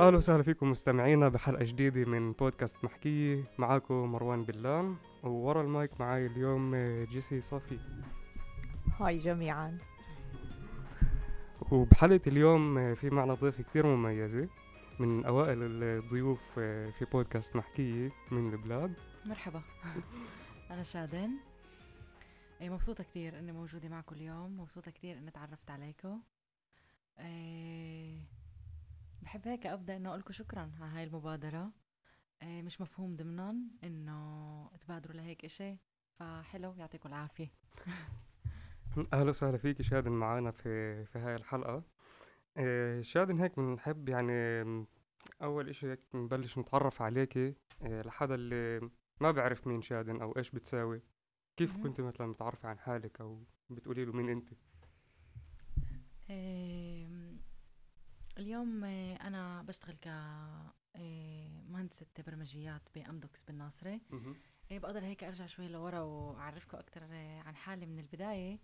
أهلا وسهلا فيكم مستمعينا بحلقة جديدة من بودكاست محكيه معاكم مروان بلان وورا المايك معاي اليوم جيسي صافي. hi جميعا. وبحلقة اليوم في معنا ضيفه كثير مميزة من أوائل الضيوف في بودكاست محكيه من البلاد. مرحبا. أنا شادن إيه، مبسوطة كثير إني موجودة معكم اليوم. مبسوطة كثير إني تعرفت عليكم. بحب هيك أبدأ إنه أقول لكم شكرا على هاي المبادرة. أه مش مفهوم ضمنا إنه تبادروا لهيك إشي فحلو يعطيكم العافية. أهلا وسهلا فيك شادن معنا في في هاي الحلقة. أه شادن هيك بنحب يعني أول إشي هيك نبلش نتعرف عليكي أه لحدا اللي ما بعرف مين شادن أو إيش بتساوي. كيف كنت مثلا متعرفة عن حالك أو بتقولي له مين أنت؟ اليوم آه، أنا بشتغل ك آه، مهندسة برمجيات ب Amdocs بالناصرة. آه، بقدر هيك أرجع شوي لورا وأعرفكم أكثر عن حالي من البداية.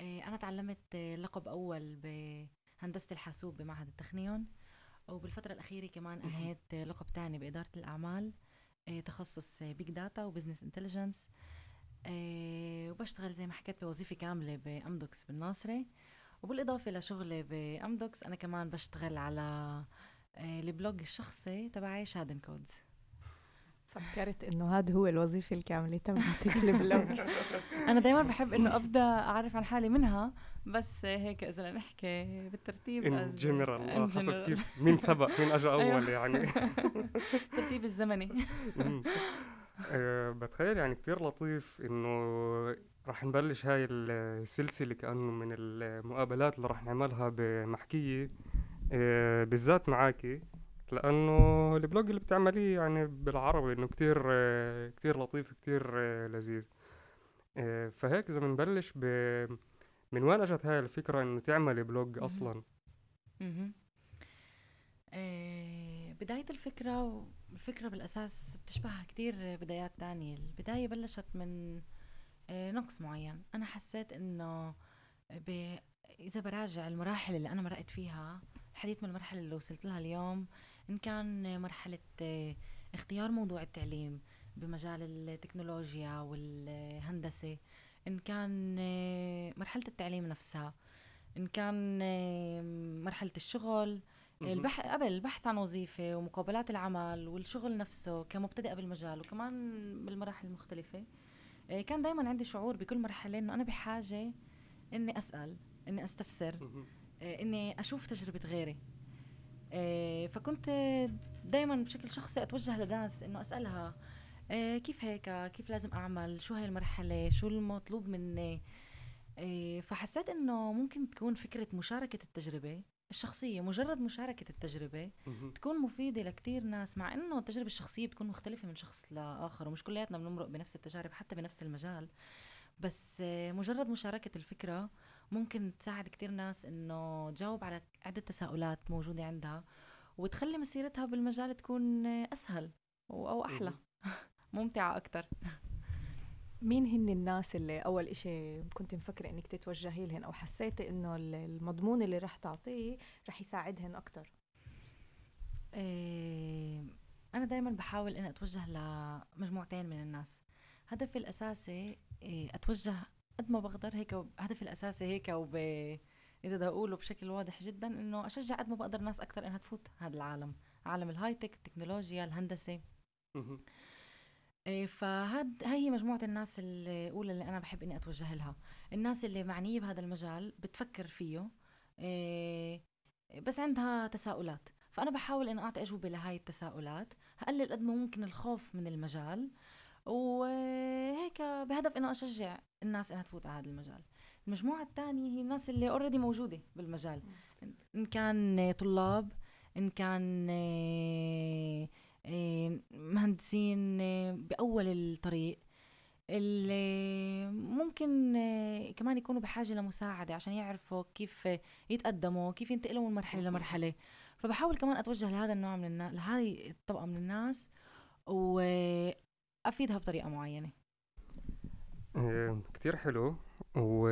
أنا تعلمت لقب أول بهندسة الحاسوب بمعهد التخنيون. وبالفترة الأخيرة كمان أنهيت لقب تاني بإدارة الأعمال تخصص big data و business intelligence وبشتغل زي ما حكيت بوظيفة كاملة ب Amdocs بالناصرة. وبالإضافة لشغلي ب Amdocs أنا كمان بشتغل على آه، ال blog الشخصي تبعي ShadenCodes فكرت إنه هذا هو الوظيفة الكاملة تبعتك ال blog. أنا دائما بحب إنه أبدأ أعرف عن حالي منها بس هيك إذا نحكي بالترتيب in general حسب كيف مين سبق مين اجى أول أيوه. يعني. الترتيب الزمني. أه بتخيل يعني كتير لطيف إنه راح نبلش هاي السلسلة كأنه من المقابلات اللي راح نعملها بمحكية أه بالذات معاكي لأنه ال blog اللي بتعمليه يعني بالعربي إنه كتير أه كتير لطيف كتير أه لذيذ. فهيك إذا بنبلش ب من وين إجت هاي الفكرة إنه تعملي blog أصلا؟ آه، بداية الفكرة الفكرة بالأساس بتشبه كتير بدايات تانية. البداية بلشت من آه، نقص معين. أنا حسيت إنه ب... إذا براجع المراحل اللي أنا مرقت فيها الحديث من المرحلة اللي وصلت لها اليوم إن كان مرحلة آه، اختيار موضوع التعليم بمجال التكنولوجيا والهندسة إن كان مرحلة التعليم نفسها إن كان مرحلة الشغل البح... قبل البحث عن وظيفة ومقابلات العمل والشغل نفسه كمبتدئة بالمجال وكمان بالمراحل المختلفة. آه، كان دايما عندي شعور بكل مرحلة إنه أنا بحاجة إني أسأل إني أستفسر آه، إني أشوف تجربة غيري. آه، فكنت دايما بشكل شخصي أتوجه لناس إنه أسألها كيف هيك؟ كيف لازم أعمل؟ شو هاي المرحلة؟ شو المطلوب مني؟ فحسيت إنه ممكن تكون فكرة مشاركة التجربة الشخصية مجرد مشاركة التجربة تكون مفيدة لكتير ناس مع إنه التجربة الشخصية بتكون مختلفة من شخص لآخر ومش كلياتنا بنمرق بنفس التجارب حتى بنفس المجال. بس مجرد مشاركة الفكرة ممكن تساعد كتير ناس إنه تجاوب على عدة تساؤلات موجودة عندها وتخلي مسيرتها بالمجال تكون أسهل أو أحلى. ممتعة أكتر. مين هن الناس اللي أول إشي كنت مفكرة إنك تتوجهي لهن أو حسيتي انه المضمون اللي رح تعطيه رح يساعدهن أكتر؟ إيه أنا دائما بحاول إني أتوجه لمجموعتين من الناس. هدفي الأساسي إيه أتوجه قد ما بقدر هيك هدفي الأساسي هيك وب إذا بدي أقوله بشكل واضح جدا انه أشجع قد ما بقدر ناس أكثر إنها تفوت هذا العالم. عالم الهاي تك التكنولوجيا الهندسة. إيه، فهاد هي مجموعة الناس الأولى اللي أنا بحب إني أتوجه لها. الناس اللي معنية بهذا المجال بتفكر فيه إيه، بس عندها تساؤلات. فأنا بحاول إني أعطي أجوبة لهاي التساؤلات. هقلل قد ما ممكن الخوف من المجال. وهيك بهدف إنه أشجع الناس إنها تفوت على هذا المجال. المجموعة الثانية هي الناس اللي اوريدي موجودة بالمجال. إن كان طلاب إن كان آه، مهندسين آه، بأول الطريق اللي ممكن آه، كمان يكونوا بحاجة لمساعدة عشان يعرفوا كيف يتقدموا كيف ينتقلوا من مرحلة لمرحلة. فبحاول كمان أتوجه لهذا النوع من الناس لهذه الطبقة من الناس وأفيدها بطريقة معينة. كتير حلو. و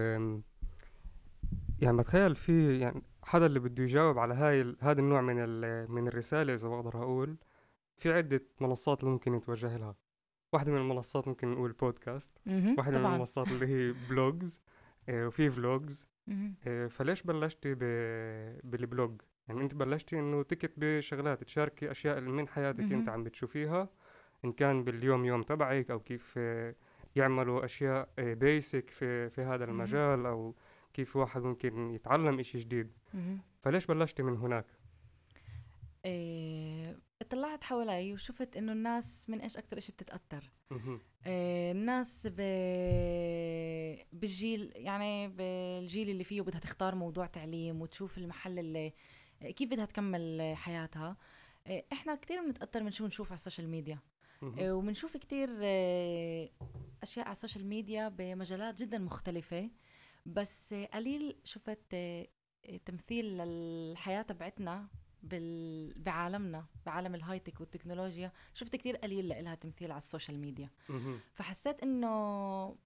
يعني بتخيل في يعني حدا اللي بده يجاوب على هاي هذا النوع من من الرسالة إذا بقدر أقول. في عدة منصات اللي ممكن يتوجه لها. واحدة من المنصات ممكن نقول بودكاست واحدة من المنصات اللي هي blogs آه، وفي vlogs آه، فليش بلشتي بال blog يعني انت بلشتي انه تكتبي شغلات تشاركي أشياء من حياتك انت عم بتشوفيها. إن كان باليوم يوم تبعك أو كيف يعملوا أشياء basic في في هذا المجال أو كيف واحد ممكن يتعلم إشي جديد. فليش بلشتي من هناك؟ إيه اطلعت حوالي وشفت إنه الناس من إيش أكثر إشي بتتأثر. إيه الناس ب... بالجيل يعني بالجيل اللي فيه بدها تختار موضوع تعليم وتشوف المحل اللي كيف بدها تكمل حياتها. إيه إحنا كثير بنتأثر من شو بنشوف على ال social media. إيه وبنشوف كثير إيه، أشياء على ال social media بمجالات جدا مختلفة. بس قليل شفت إيه، تمثيل للحياة تبعتنا بال... بعالمنا بعالم ال hi-tech والتكنولوجيا. شفت كثير قليل لها تمثيل على ال social media. فحسيت إنه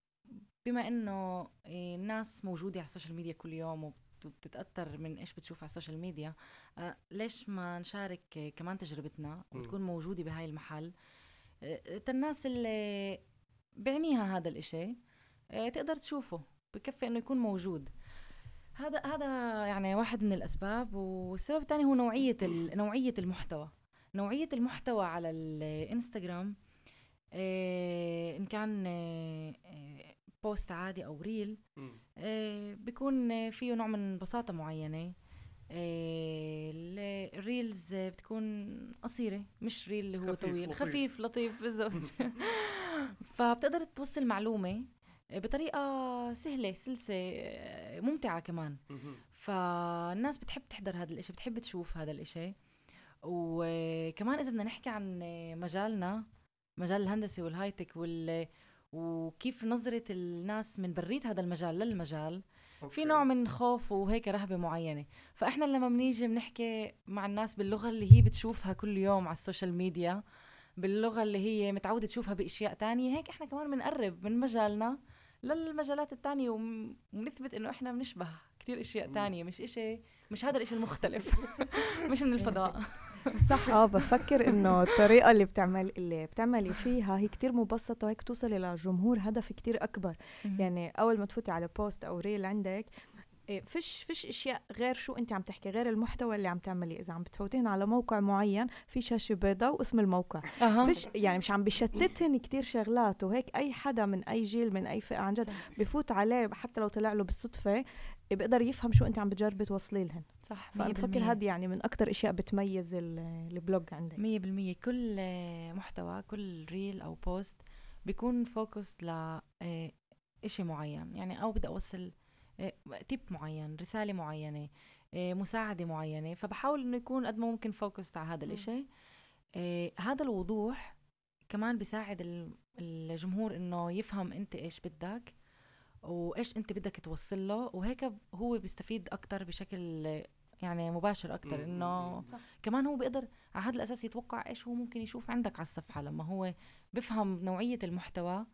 بما إنه إيه، الناس موجودة على ال social media كل يوم وبتتأثر من إيش بتشوف على ال social media آه ليش ما نشارك كمان تجربتنا وتكون موجودة بهاي المحل؟ آه الناس اللي بعنيها هذا الإشي آه تقدر تشوفه بكفي إنه يكون موجود. هذا هذا يعني واحد من الأسباب والسبب الثاني هو نوعية نوعية المحتوى. نوعية المحتوى على الإنستغرام إيه إن كان إيه post عادي أو reel إيه بيكون فيه نوع من بساطة معينة. إيه ال reels بتكون قصيرة مش reel اللي هو خفيف طويل. لطيف. خفيف لطيف بالضبط. فبتقدر توصل معلومة بطريقة سهلة سلسة ممتعة كمان. فالناس بتحب تحضر هذا الإشي بتحب تشوف هذا الإشي. وكمان إذا بدنا نحكي عن مجالنا مجال الهندسة وال hi-tech وال وكيف نظرة الناس من بريت هذا المجال للمجال okay. في نوع من خوف وهيك رهبة معينة. فإحنا لما بنيجي بنحكي مع الناس باللغة اللي هي بتشوفها كل يوم على السوشيال ميديا باللغة اللي هي متعودة تشوفها بأشياء تانية هيك إحنا كمان بنقرب من مجالنا. للمجالات التانية ونثبت إنه إحنا بنشبه كثير أشياء تانية مش إشي مش هذا الإشي المختلف. مش من الفضاء. صح. آه بفكر إنه الطريقة اللي بتعمل اللي بتعملي فيها هي كتير مبسطة وهيك توصلي لجمهور هدف كتير أكبر. يعني أول ما تفوتي على post أو reel عندك إيه، فيش فيش إشياء غير شو أنت عم تحكي غير المحتوى اللي عم تعمليه. إذا عم بتفوتين على موقع معين في شاشة بيضاء واسم الموقع. أه. فيش يعني مش عم بشتتهن كتير شغلات وهيك أي حدا من أي جيل من أي فئة عن جد بفوت عليه حتى لو طلع له بالصدفة بيقدر يفهم شو أنت عم بتجربي توصلي لهن. صح فأنا بفكر هذه يعني من أكثر إشياء بتميز ال blog عندك. 100% كل محتوى كل reel أو post بيكون focus ل آه، شيء معين. يعني أو بدي أوصل tip معين رسالة معينة آه، مساعدة معينة. فبحاول إنه يكون قد ما ممكن focus على هذا الإشي. آه، هذا الوضوح كمان بيساعد الجمهور إنه يفهم أنت إيش بدك وإيش أنت بدك توصل له. وهيك هو بيستفيد أكتر بشكل يعني مباشر أكتر إنه كمان هو بيقدر على هذا الأساس يتوقع إيش هو ممكن يشوف عندك على الصفحة. لما هو بفهم نوعية المحتوى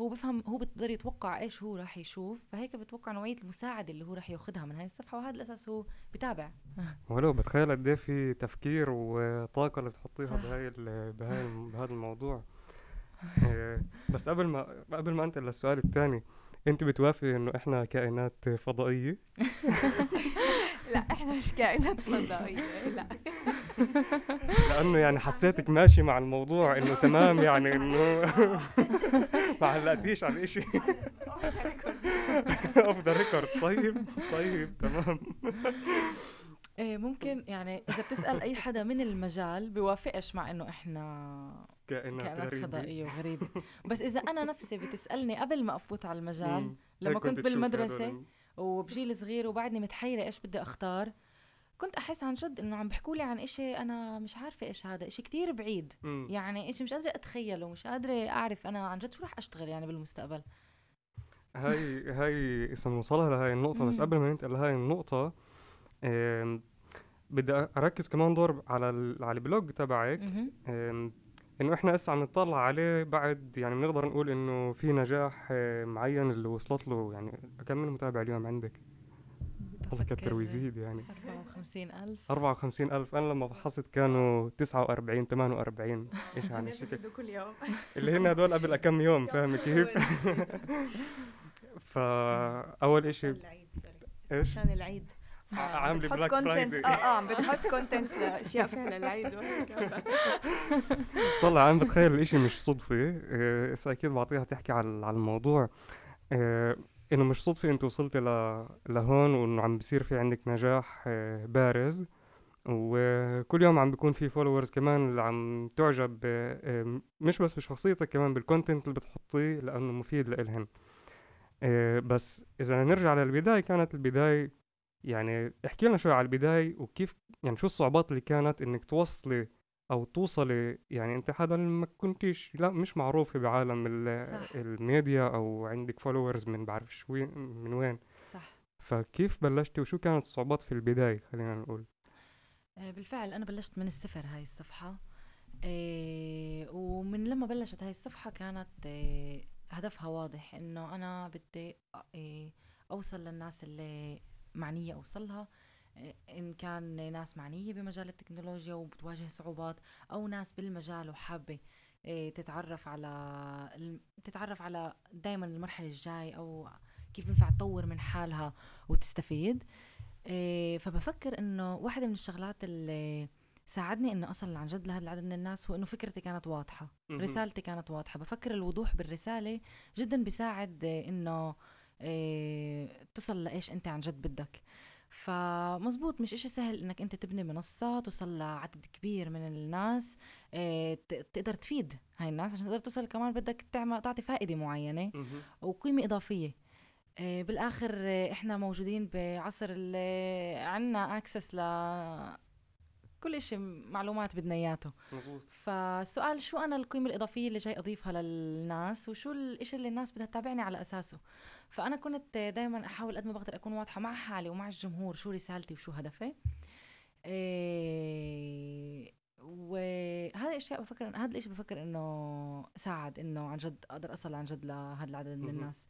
هو بفهم هو بيقدر يتوقع إيش هو راح يشوف فهيك بتوقع نوعية المساعدة اللي هو راح ياخذها من هاي الصفحة وهذا الأساس هو بتابع. ولو بتخيل قد إيه في تفكير وطاقة اللي بتحطيها بهاي بهاي بهذا الموضوع. إيه، بس قبل ما قبل ما انتقل للسؤال الثاني أنت بتوافقي إنه إحنا كائنات فضائية؟ لا إحنا مش كائنات فضائية لا. لأنه يعني حسيتك ماشي مع الموضوع إنه تمام يعني إنه ما علقتيش على شيء off the record طيب طيب تمام. إيه ممكن يعني إذا بتسأل أي حدا من المجال بيوافقش مع إنه إحنا كائنات, كائنات فضائية وغريبة. بس إذا أنا نفسي بتسألني قبل ما أفوت على المجال لما كنت بالمدرسة وبجيل صغير وبعدني متحيرة إيش بدي أختار؟ كنت أحس عن جد إنه عم بيحكوا لي عن إشي أنا مش عارفة إيش هذا إشي كتير بعيد. م. يعني إشي مش قادرة أتخيله مش قادرة أعرف أنا عن جد شو راح أشتغل يعني بالمستقبل. هاي هاي اسم نوصلها لهاي النقطة بس قبل ما ننتقل لهاي النقطة بدي أركز كمان دور على على البلوج تبعك. إنه إحنا هسه عم نطلع عليه بعد يعني بنقدر نقول إنه في نجاح معين اللي وصلت له يعني كم من متابع اليوم عندك؟ والله كتر ويزيد يعني. 54000 54000 أنا لما فحصت كانوا 49 48 إيش عن هن الشكل بيزيدوا كل يوم. اللي هن هدول قبل كم يوم فاهمة كيف؟ العيد sorry. إيش؟ عشان العيد. بتحط Black Friday آه آه عم بتحط content لأشياء فعلا العيد. وهيك طلع أنا بتخيل الإشي مش صدفة. إيه، هسه أكيد بعطيها تحكي على على الموضوع. إنه مش صدفة أنت وصلت ل... لهون وإنه عم بصير في عندك نجاح إيه، بارز. وكل يوم عم بيكون في followers كمان اللي عم تعجب إيه، مش بس بشخصيتك كمان بال content اللي بتحطيه لأنه مفيد لإلهن. إيه، بس إذا نرجع للبداية كانت البداية يعني احكي لنا شوي على البداية وكيف يعني شو الصعوبات اللي كانت إنك توصلي أو توصلي يعني انت حدا ما كنتيش لا مش معروفة بعالم ال- صح. الميديا أو عندك followers من بعرف شو وين- من وين. صح. فكيف بلشتي وشو كانت الصعوبات في البداية؟ خلينا نقول. آه، بالفعل أنا بلشت من الصفر هاي الصفحة. آه، ومن لما بلشت هاي الصفحة كانت آه، هدفها واضح إنه أنا بدي آه، أوصل للناس اللي معنية أوصلها. إن كان ناس معنية بمجال التكنولوجيا وبتواجه صعوبات أو ناس بالمجال وحابة آه، تتعرف على تتعرف على دايما المرحلة الجاي أو كيف ينفع تطور من حالها وتستفيد. إيه، فبفكر إنه واحدة من الشغلات اللي ساعدني إنه اصل عن جد لهذا العدد من الناس هو إنه فكرتي كانت واضحة. مهم. رسالتي كانت واضحة. بفكر الوضوح بالرسالة جدا بيساعد إنه إيه، تصل لإيش أنت عن جد بدك. فمزبوط مش إشي سهل إنك أنت تبني منصة توصل لعدد كبير من الناس ت- تقدر تفيد هاي الناس عشان تقدر توصل كمان بدك تعمل تعطي فائدة معينة. وقيمة إضافية آه، بالآخر آه، إحنا موجودين بعصر اللي عنا أكسس ل كل إشي معلومات بدنا إياته. مظبوط. فالسؤال شو أنا القيمة الإضافية اللي جاي أضيفها للناس؟ وشو الإشي اللي الناس بدها تتابعني على أساسه؟ فأنا كنت دايما أحاول قد ما بقدر أكون واضحة مع حالي ومع الجمهور شو رسالتي وشو هدفي. إيه وهذه الاشياء بفكر هذا الإشي بفكر إنه ساعد إنه عن جد أقدر أصل عن جد لهذا العدد من. الناس.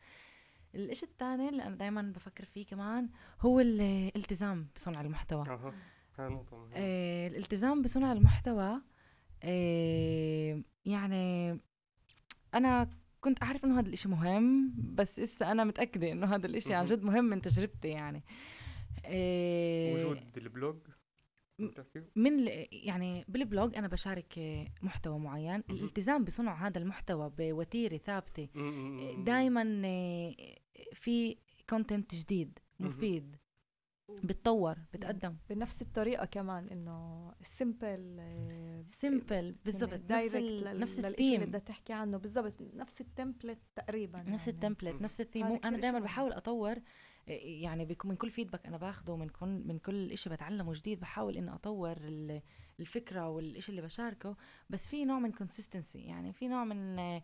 الإشي الثاني اللي أنا دائما بفكر فيه كمان هو الالتزام بصنع المحتوى. نقطة مهمة. آه، الالتزام بصنع المحتوى آه، يعني أنا كنت أعرف إنه هذا الإشي مهم بس إسا أنا متأكدة إنه هذا الإشي عن. جد مهم من تجربتي يعني. آه، وجود البلوج؟ من يعني بالبلوج أنا بشارك محتوى معين. الالتزام بصنع هذا المحتوى بوتيرة ثابتة. دائما في content جديد. مفيد. بتطور بتقدم. بنفس الطريقة كمان إنه simple simple بالضبط. نفس direct ال- نفس للشيء اللي الثيم بدها تحكي عنه. بالضبط. نفس ال template تقريبا نفس يعني. ال template. نفس الثيم أنا دائما. بحاول أطور إيه، يعني بيكون من كل feedback أنا باخده من كل من كل شيء بتعلمه جديد بحاول إني أطور ال- الفكرة والشيء اللي بشاركه. بس في نوع من consistency يعني في نوع من آه،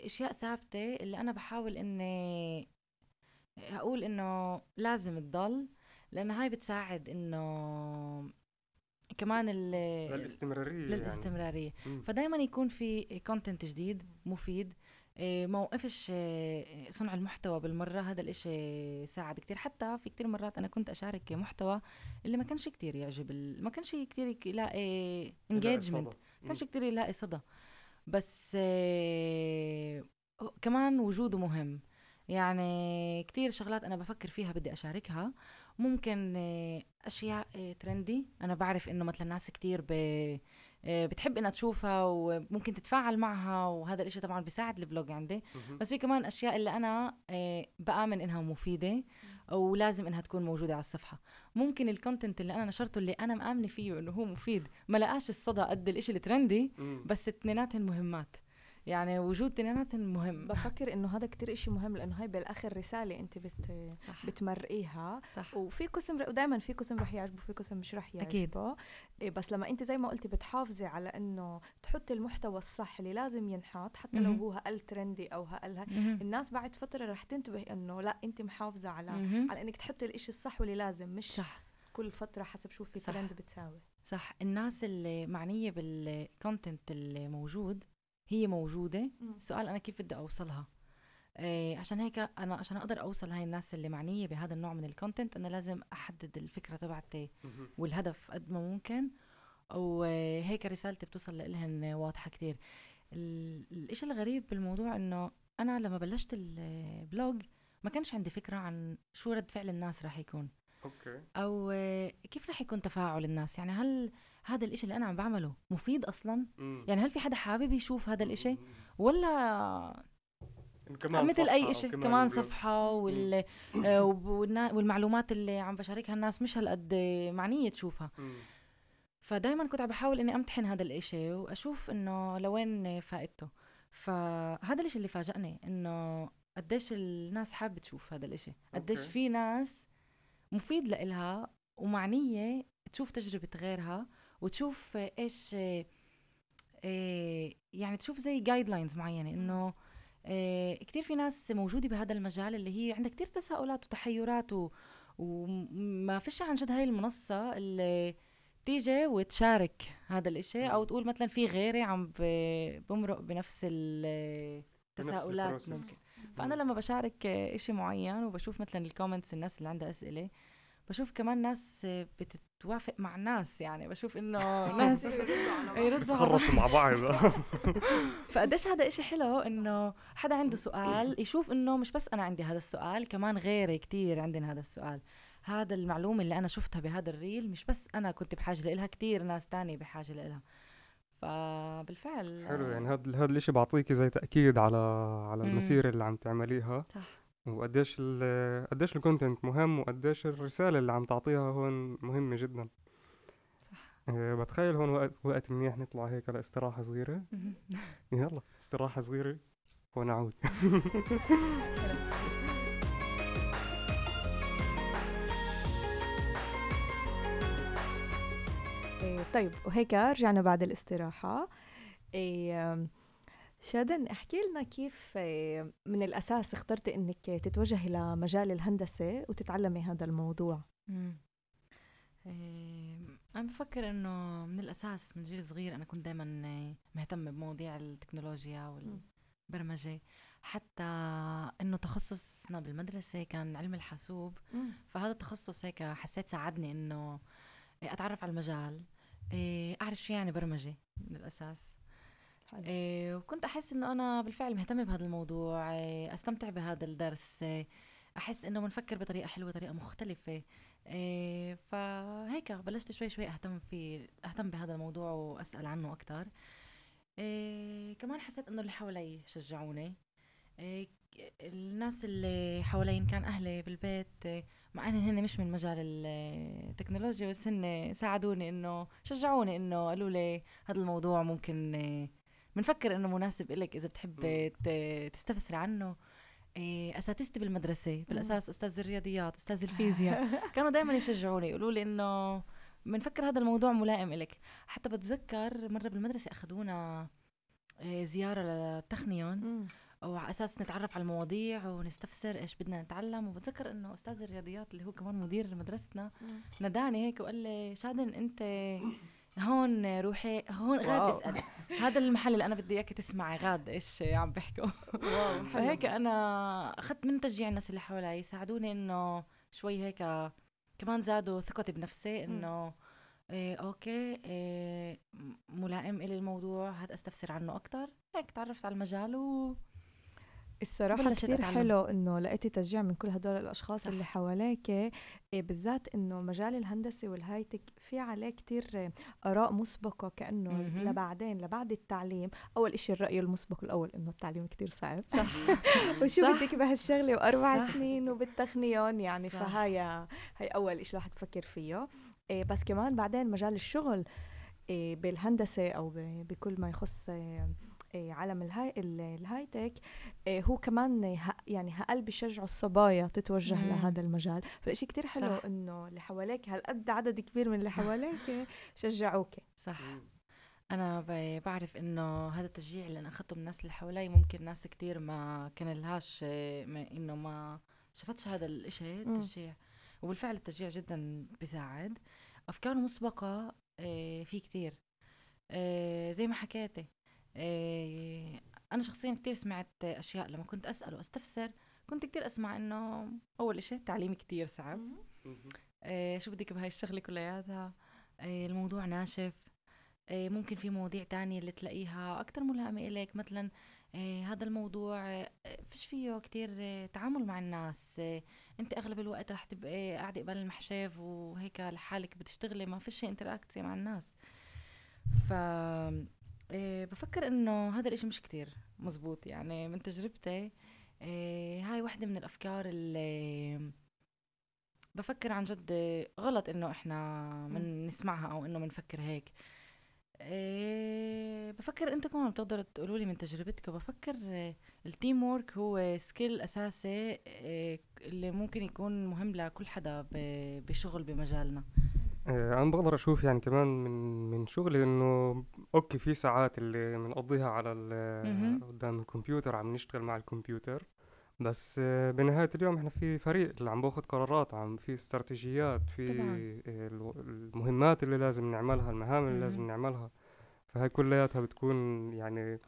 إشياء ثابتة اللي أنا بحاول إني أقول إنه لازم تضل لأن هاي بتساعد إنه كمان يعني للاستمرارية م. فدايما يكون في content جديد مفيد إيه، ما وقفش إيه، صنع المحتوى بالمرة هذا الإشي ساعد كتير حتى في كتير مرات أنا كنت أشارك محتوى اللي ما كانش كتير يعجب. ما كانش كتير يلاقي engagement. كانش كتير يلاقي صدى بس إيه، كمان وجوده مهم يعني كتير شغلات أنا بفكر فيها بدي أشاركها. ممكن آه، أشياء آه، trendy أنا بعرف إنه مثلا ناس كتير ب آه، بتحب إنها تشوفها وممكن تتفاعل معها وهذا الإشي طبعا بيساعد ال blog عندي. بس في كمان أشياء اللي أنا آه، بآمن إنها مفيدة ولازم إنها تكون موجودة على الصفحة. ممكن الكونتنت اللي أنا نشرته اللي أنا مآمنة فيه إنه هو مفيد ما لقاش الصدى قد الإشي الترندي. بس اثنيناتهم مهمات. يعني وجود اثنيناتهم مهم بفكر إنه هذا كتير إشي مهم لأنه هاي بالآخر رسالة أنت بت صح بتمرقيها صح وفي قسم ودائما في قسم رح يعجبه في قسم مش رح يعجبه أكيد. إيه بس لما أنت زي ما قلتي بتحافظي على إنه تحطي المحتوى الصح اللي لازم ينحط حتى لو. هو أقل ترندي أو مهم. الناس بعد فترة رح تنتبه إنه لا أنت محافظة على. على إنك تحطي الإشي الصح واللي لازم مش صح كل فترة حسب شو في. ترند بتساوي صح الناس اللي معنية بال content اللي موجود هي موجودة. السؤال أنا كيف بدي أوصلها؟ إيه عشان هيك أنا عشان أقدر أوصل هاي الناس اللي معنيه بهذا النوع من ال content أنا لازم أحدد الفكرة تبعتي. والهدف قد ما ممكن. وهيك رسالتي بتوصل لإلهن واضحة كتير. ال- الإشي الغريب بالموضوع إنه أنا لما بلشت ال blog ما كانش عندي فكرة عن شو رد فعل الناس راح يكون. okay. آه، كيف راح يكون تفاعل الناس؟ يعني هل هذا الإشي اللي أنا عم بعمله مفيد أصلا مم. يعني هل في حدا حابب يشوف هذا الإشي. ولا كمان مثل أي شيء كمان فيديو. صفحة وال آه، والنا- والمعلومات اللي عم بشاركها الناس مش هالقد معنية تشوفها مم. فدايما كنت عم بحاول إني أمتحن هذا الإشي وأشوف إنه لوين فائدته فهذا الإشي اللي فاجأني إنه قديش الناس حابة تشوف هذا الإشي قديش. في ناس مفيد لإلها ومعنية تشوف تجربة غيرها وتشوف إيش إيه، يعني تشوف زي جايد لاينز معينة إنه إيه، كتير في ناس موجودة بهذا المجال اللي هي عندها كتير تساؤلات وتحيرات و... وما فيش عن جد هاي المنصة اللي تيجي وتشارك هذا الإشي أو. تقول مثلا في غيري عم بمرق بنفس التساؤلات. ممكن فأنا لما بشارك إشي معين وبشوف مثلا الكومنتس الناس اللي عندها أسئلة بشوف كمان ناس بتتوافق مع ناس يعني بشوف إنه ناس يردوا على بعض. مع بعض. فقديش هذا إشي حلو إنه حدا عنده سؤال يشوف إنه مش بس أنا عندي هذا السؤال كمان غيري كتير عندنا هذا السؤال. هذا المعلومة اللي أنا شفتها بهذا الريل مش بس أنا كنت بحاجة لإلها كتير ناس تاني بحاجة لإلها. فبالفعل حلو يعني هذا هذا الإشي بعطيكي زي تأكيد على على. المسيرة اللي عم تعمليها. صح. وقديش ال قديش الكونتنت مهم وقديش الرسالة اللي عم تعطيها هون مهمة جدا. صح. أه بتخيل هون وقت وقت منيح نطلع هيك لاستراحة صغيرة؟ يلا استراحة صغيرة ونعود إيه طيب وهيك رجعنا بعد الاستراحة. إيه شادن احكي لنا كيف إيه، من الأساس اخترتي إنك تتوجهي لمجال الهندسة وتتعلمي هذا الموضوع؟ مم. إيه، أنا بفكر إنه من الأساس من جيل صغير أنا كنت دايما مهتمة بمواضيع التكنولوجيا والبرمجة. حتى إنه تخصصنا بالمدرسة كان علم الحاسوب. فهذا التخصص هيك حسيت ساعدني إنه أتعرف على المجال أعرف شو يعني برمجة من الأساس. حلو. إيه، وكنت أحس إنه أنا بالفعل مهتمة بهذا الموضوع إيه، أستمتع بهذا الدرس إيه، أحس إنه بنفكر بطريقة حلوة طريقة مختلفة إيه، فهيك بلشت شوي شوي أهتم في أهتم بهذا الموضوع وأسأل عنه أكتر إيه، كمان حسيت إنه اللي حوالي شجعوني إيه، الناس اللي حوالي إن كان أهلي بالبيت إيه، مع إن هن مش من مجال التكنولوجيا بس هن ساعدوني إنه شجعوني إنه قالوا لي هذا الموضوع ممكن إيه، بنفكر إنه مناسب إلك إذا بتحب مم. ت- تستفسر عنه إيه، اساتذتي بالمدرسة بالأساس أستاذ الرياضيات أستاذ الفيزياء كانوا دائما يشجعوني يقولوا لي إنه بنفكر هذا الموضوع ملائم إلك حتى بتذكر مرة بالمدرسة أخذونا إيه، زيارة للتخنيون. وعلى أساس نتعرف على المواضيع ونستفسر إيش بدنا نتعلم وبتذكر إنه أستاذ الرياضيات اللي هو كمان مدير مدرستنا. ناداني هيك وقال لي شادن أنت هون روحي هون غاد. اسال هذا المحل اللي أنا بدي إياكي تسمعي غاد إيش عم بيحكوا. واو فهيك أنا أخذت من تشجيع الناس اللي حوالي ساعدوني إنه شوي هيك كمان زادوا ثقتي بنفسي إنه إيه okay إيه ملائم إلي الموضوع هاد أستفسر عنه أكثر هيك تعرفت على المجال و الصراحة كتير أتعلم. حلو إنه لقيتي تشجيع من كل هدول الأشخاص صح. اللي حواليك إيه بالذات إنه مجال الهندسة وال hi-tech في عليه كتير آه، آراء مسبقة كأنه مهم. لبعدين لبعد التعليم أول إشي الرأي المسبق الأول إنه التعليم كتير صعب صح وشو صح. بدك بهالشغلة وأربع صح. سنين وبالتخنيون يعني صح. فهاي هاي أول إشي الواحد بفكر فيه إيه بس كمان بعدين مجال الشغل إيه بالهندسة أو بكل ما يخص إيه عالم الهاي ال- الهايتك إيه هو كمان ه- يعني هقل بشجعوا الصبايا تتوجه مم. لهذا المجال. فإشي كتير حلو صح. إنه اللي حواليك هالقد عدد كبير من اللي حواليك شجعوك. صح. أنا ب- بعرف إنه هذا التشجيع اللي أنا أخذته من الناس اللي حوالي ممكن ناس كتير ما كان لهاش ما إنه ما شافتش هذا الإشي مم. التشجيع. وبالفعل التشجيع جدا بيساعد. أفكار مسبقة إيه، في كتير. زي ما حكيتي أنا شخصيا كتير سمعت أشياء لما كنت أسأل وأستفسر كنت كتير أسمع إنه أول إشي التعليم كتير صعب. إيه شو بدك بهاي الشغلة كلياتها؟ إيه الموضوع ناشف. ممكن في مواضيع تانية اللي تلاقيها أكتر ملائمة إليك مثلا هذا الموضوع فيش فيه كتير تعامل مع الناس. أنت أغلب الوقت رح تبقي قاعدة قبال المحشاف وهيك لحالك بتشتغلي ما فيش انتراكت مع الناس. ف إيه بفكر إنه هذا الإشي مش كتير مزبوط. يعني من تجربتي إيه هاي واحدة من الأفكار اللي بفكر عن جد غلط إنه إحنا من نسمعها أو إنه بنفكر هيك. إيه بفكر أنتم كمان بتقدروا تقولوا لي من تجربتكم بفكر ال teamwork هو skill أساسي إيه اللي ممكن يكون مهم لكل حدا بشغل بمجالنا. آه، أنا بقدر أشوف يعني كمان من من شغلي إنه okay في ساعات اللي بنقضيها على قدام الكمبيوتر عم نشتغل مع الكمبيوتر. بس آه، بنهاية اليوم إحنا في فريق اللي عم باخد قرارات عم في استراتيجيات في طبعا. المهمات اللي لازم نعملها المهام اللي لازم نعملها. فهي كلياتها بتكون يعني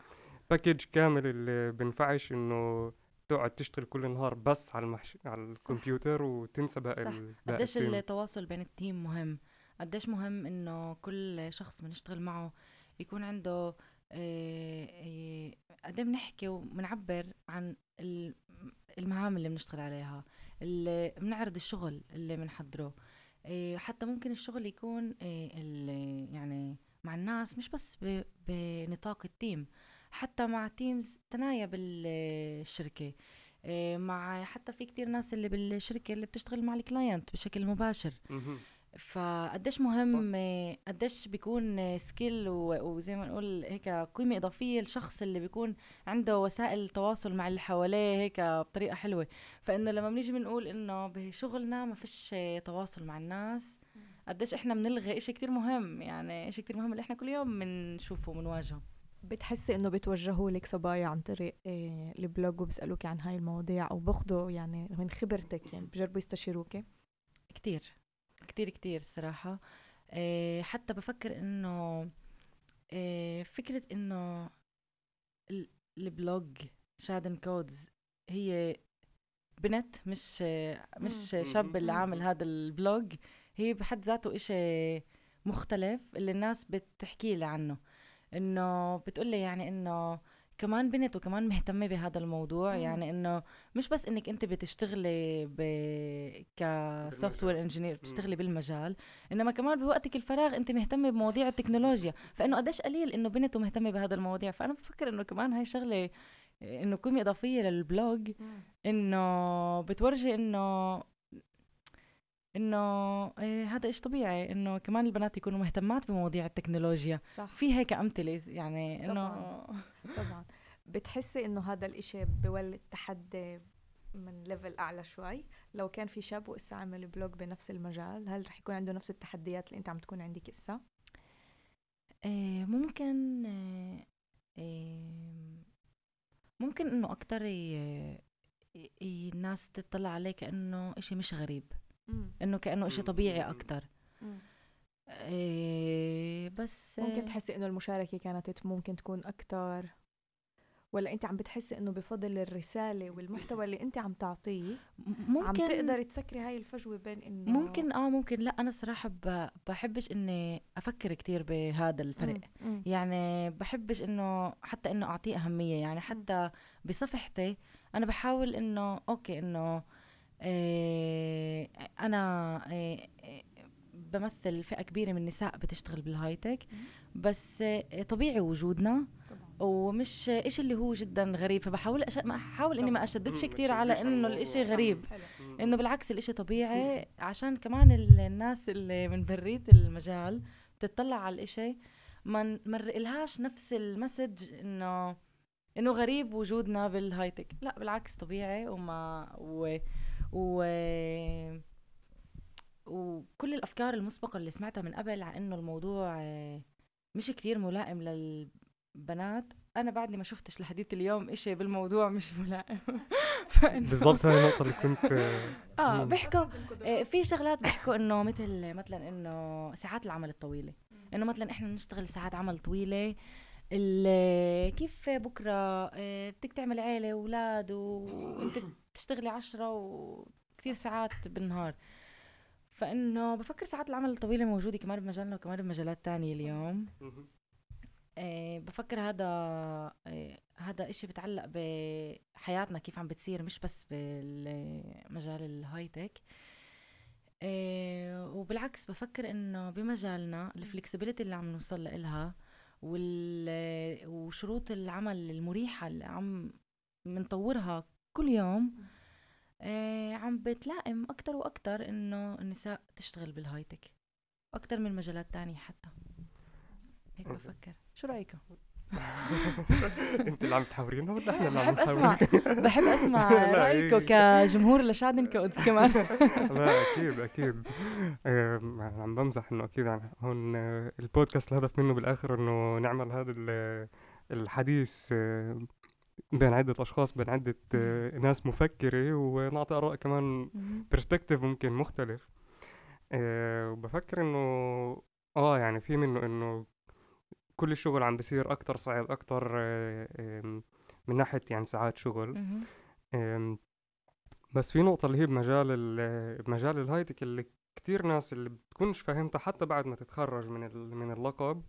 package كامل اللي بنفعش إنه تقعد تشتغل كل النهار بس على المحش... على الكمبيوتر وتنسى باقي صح. قديش التواصل بين ال team مهم؟ قديش مهم إنه كل شخص بنشتغل معه يكون عنده آه، آه، قد بنحكي وبنعبر عن المهام اللي بنشتغل عليها اللي بنعرض الشغل اللي بنحضره. آه، حتى ممكن الشغل يكون يعني مع الناس مش بس بنطاق ال team حتى مع teams تنايا بالشركة. مع حتى في كتير ناس اللي بالشركة اللي بتشتغل مع ال client بشكل مباشر. فقديش مهم قديش بيكون skill وزي ما نقول هيك قيمة إضافية للشخص اللي بيكون عنده وسائل تواصل مع اللي حواليه هيك بطريقة حلوة. فإنه لما بنيجي بنقول إنه بشغلنا ما فيش تواصل مع الناس قديش إحنا بنلغي إشي كتير مهم. يعني إشي كتير مهم اللي إحنا كل يوم بنشوفه وبنواجهه بتحسي إنه بتوجهوا لك صبايا عن طريق إيه البلوج وبيسالوك عن هاي المواضيع أو باخذوا يعني من خبرتك يعني بجربوا يستشيروك كتير كتير كتير الصراحة إيه حتى بفكر إنه إيه فكرة إنه ال blog ShadenCodes هي بنت مش مش شاب اللي عامل هذا ال blog. هي بحد ذاته إشي مختلف اللي الناس بتحكي لي عنه. إنه بتقول يعني إنه كمان بنت وكمان مهتمة بهذا الموضوع مم. يعني إنه مش بس إنك أنت بتشتغلي ب ك software engineer بتشتغلي بالمجال إنما كمان بوقتك الفراغ أنت مهتمة بمواضيع التكنولوجيا. فإنه قديش قليل إنه بنت ومهتمة بهذا المواضيع. فأنا بفكر إنه كمان هاي شغلة إنه قيمة إضافية لل blog إنه بتورجي إنه إنه إيه هذا إيش طبيعي إنه كمان البنات يكونوا مهتمات بمواضيع التكنولوجيا صح. في هيك أمثلة يعني إنه طبعا. طبعا بتحسي إنه هذا الإشي بولد تحدي من level أعلى شوي لو كان في شاب وإسا عمل بلوج بنفس المجال هل رح يكون عنده نفس التحديات اللي أنت عم تكون عندك إسا؟ إيه ممكن إيه ممكن إنه أكتر الناس تطلع عليه كأنه إشي مش غريب إنه كأنه إشي طبيعي أكثر إيه بس ممكن تحسي إنه المشاركة كانت ممكن تكون أكثر ولا أنت عم بتحسي إنه بفضل الرسالة والمحتوى اللي أنت عم تعطيه ممكن عم تقدري تسكري هاي الفجوة بين إنه ممكن آه ممكن. لأ أنا صراحة بحبش إني أفكر كتير بهذا الفرق. مم. مم. يعني بحبش إنه حتى إنه أعطيه أهمية. يعني حتى بصفحتي أنا بحاول إنه okay إنه أنا إيه بمثل فئة كبيرة من النساء بتشتغل بال high-tech بس طبيعي وجودنا ومش إشي اللي هو جدا غريب فبحاول أش... ما احاول إني ما اشددش كثير على إنه الإشي غريب. إنه بالعكس الإشي طبيعي عشان كمان الناس اللي من برات المجال بتطلع على الإشي ما نمرقلهاش نفس ال message إنه إنه غريب وجودنا بال high-tech لا بالعكس طبيعي وما و و وكل الأفكار المسبقة اللي سمعتها من قبل على إنه الموضوع مش كتير ملائم للبنات. أنا بعدني ما شفتش لحديت اليوم إشي بالموضوع مش ملائم. بالضبط هاي النقطة اللي كنت آه بيحكوا آه، في شغلات بيحكوا إنه مثل مثلا إنه ساعات العمل الطويلة. إنه مثلا إحنا نشتغل ساعات عمل طويلة كيف بكرة آه، بدك تعمل عيلة واولاد وأنت بتشتغلي عشرة وكثير ساعات بالنهار. فإنه بفكر ساعات العمل الطويلة موجودة كمان بمجالنا وكمان بمجالات تانية اليوم. آه، بفكر هذا آه، هذا إشي بتعلق بحياتنا كيف عم بتصير مش بس بالمجال ال high-tech آه، وبالعكس بفكر إنه بمجالنا ال flexibility اللي عم نوصل لها وشروط العمل المريحة اللي عم بنطورها كل يوم آه، عم بتلائم أكتر وأكتر إنه النساء تشتغل بال high-tech أكتر من مجالات تانية حتى هيك. بفكر شو رأيكم؟ أنت اللي عم تحاورينا ولا إحنا اللي عم بحب نحاورك؟ بحب أسمع لا، رأيكم إيه. كجمهور ل ShadenCodes كمان لا أكيد أكيد عم بمزح إنه أكيد هون آه، البودكاست الهدف منه بالآخر إنه نعمل هذا ال- الحديث آه، بين عدة أشخاص بين عدة آه، ناس مفكرة ونعطي آراء كمان perspective ممكن مختلف. آه، وبفكر إنه آه يعني في منه إنه كل الشغل عم بصير أكتر صعب أكتر آه، من ناحية يعني ساعات شغل. بس في نقطة اللي هي بمجال ال- بمجال ال high-tech اللي كتير ناس اللي بتكونش فاهمتها حتى بعد ما تتخرج من من اللقب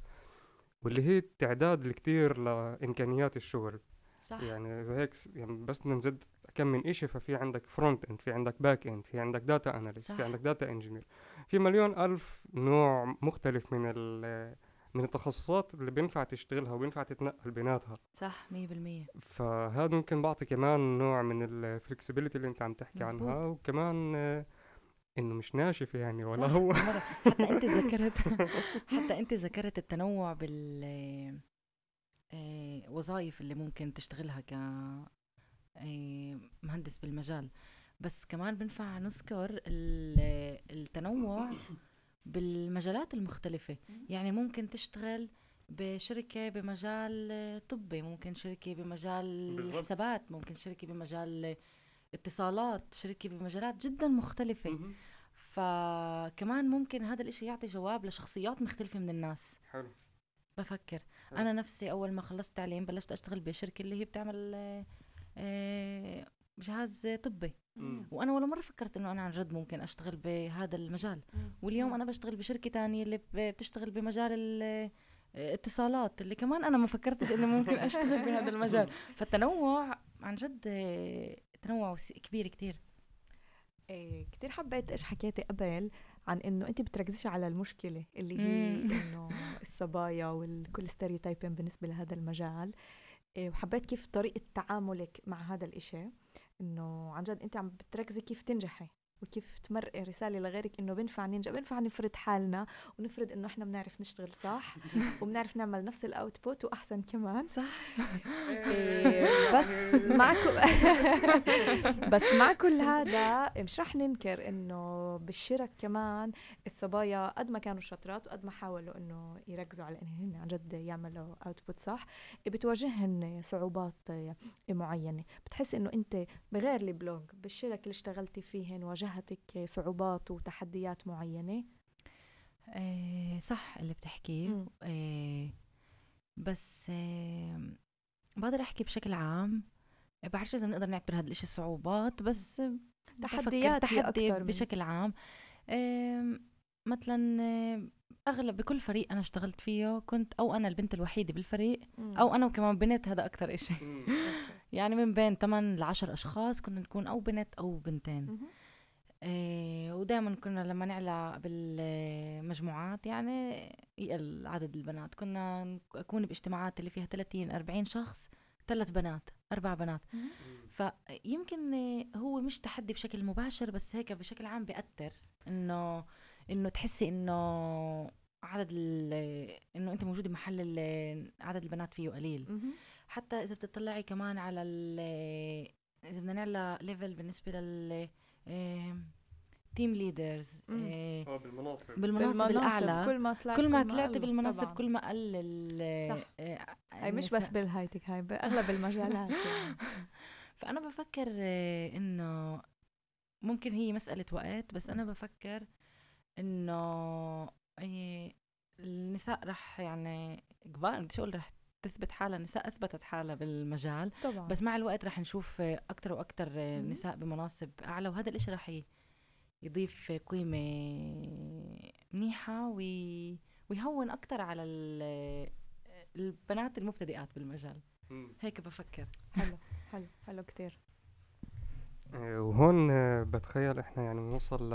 واللي هي التعداد الكتير لإمكانيات الشغل. صح يعني زي هيك يعني بس بدنا نزيد كم من إشي ففي عندك front end في عندك back end في عندك data analyst. في عندك data engineer في مليون ألف نوع مختلف من ال من التخصصات اللي بينفع تشتغلها وبينفع تتنقل بيناتها صح مية بالمية فهذا ممكن بعطي كمان نوع من ال flexibility اللي أنت عم تحكي مزبوط. عنها وكمان إنه مش ناشف يعني ولا صح، هو. حتى أنت ذكرت حتى أنت ذكرت التنوع بال وظائف اللي ممكن تشتغلها ك آه، مهندس بالمجال بس كمان بنفع نذكر ال- التنوع بالمجالات المختلفة يعني ممكن تشتغل بشركة بمجال آه، طبي ممكن شركة بمجال بالضبط. الحسابات ممكن شركة بمجال آه، اتصالات شركة بمجالات جدا مختلفة. فكمان ممكن هذا الإشي يعطي جواب لشخصيات مختلفة من الناس حلو بفكر. أنا نفسي أول ما خلصت تعليم بلشت أشتغل بشركة اللي هي بتعمل آه، آه، جهاز طبي. مم. وأنا ولا مرة فكرت إنه أنا عن جد ممكن أشتغل بهذا المجال. واليوم أنا بشتغل بشركة تانية اللي بتشتغل بمجال ال- الاتصالات اللي كمان أنا ما فكرتش إني ممكن أشتغل بهذا المجال. فالتنوع عن جد آه، تنوع كبير كتير. إيه كتير حبيت إيش حكيتي قبل. عن إنه انت بتركزيش على المشكلة اللي هي. إنه الصبايا والكل stereotyping بالنسبة لهذا المجال. إيه وحبيت كيف طريقة تعاملك مع هذا الإشي. إنه عن جد انت عم بتركزي كيف تنجحي. وكيف تمرقي رسالة لغيرك إنه بينفع ننجح بينفع نفرض حالنا ونفرض إنه إحنا بنعرف نشتغل صح وبنعرف نعمل نفس ال output وأحسن كمان. صح. إيه، بس مع كل بس مع كل هذا مش رح ننكر إنه بالشرك كمان الصبايا قد ما كانوا شاطرات وقد ما حاولوا إنه يركزوا على انهن عن جد يعملوا output صح بتواجههن صعوبات معينة. بتحس إنه أنت بغير ال blog بالشرك اللي اشتغلتي فيهن واجهتك صعوبات وتحديات معينة؟ آه، صح اللي بتحكيه. آه، بس آه، بقدر أحكي بشكل عام. بعرفش إذا بنقدر نعتبر هذا الإشي صعوبات بس تحديات تحدي بشكل عام. مثلا أغلب بكل فريق أنا اشتغلت فيه كنت أو أنا البنت الوحيدة بالفريق أو أنا وكمان بنت هذا أكثر مم. يعني من بين 8 ل 10 أشخاص كنا نكون أو بنت أو بنتين. إيه ودائما كنا لما نعلى بالمجموعات يعني يقل عدد البنات كنا اكون باجتماعات اللي فيها 30 40 شخص ثلاث بنات أربع بنات. فيمكن هو مش تحدي بشكل مباشر بس هيك بشكل عام بيأثر إنه إنه تحسي إنه عدد أنت موجوده بمحل ال- عدد البنات فيه قليل. حتى إذا بتطلعي كمان على إذا بدنا نعلى ليفل بالنسبة لل team leaders. آه بالمناصب بالمناصب الأعلى كل ما طلعت كل ما قل بالمناصب طبعاً. كل ما قل ال صح. آه، هاي مش بس. بال hi-tech هاي باغلب المجالات يعني. فأنا بفكر آه، إنه ممكن هي مسألة وقت بس أنا بفكر إنه آه، النساء رح يعني كبار بدي أقول رح تثبت حالها النساء أثبتت حالها بالمجال. طبعا. بس مع الوقت رح نشوف أكثر وأكثر. نساء بمناصب أعلى وهذا الإشي رح يضيف قيمة منيحة وي... ويهون أكثر على ال- البنات المبتدئات بالمجال. مم. هيك بفكر. حلو حلو حلو كتير. آه، وهون آه، بتخيل إحنا يعني نوصل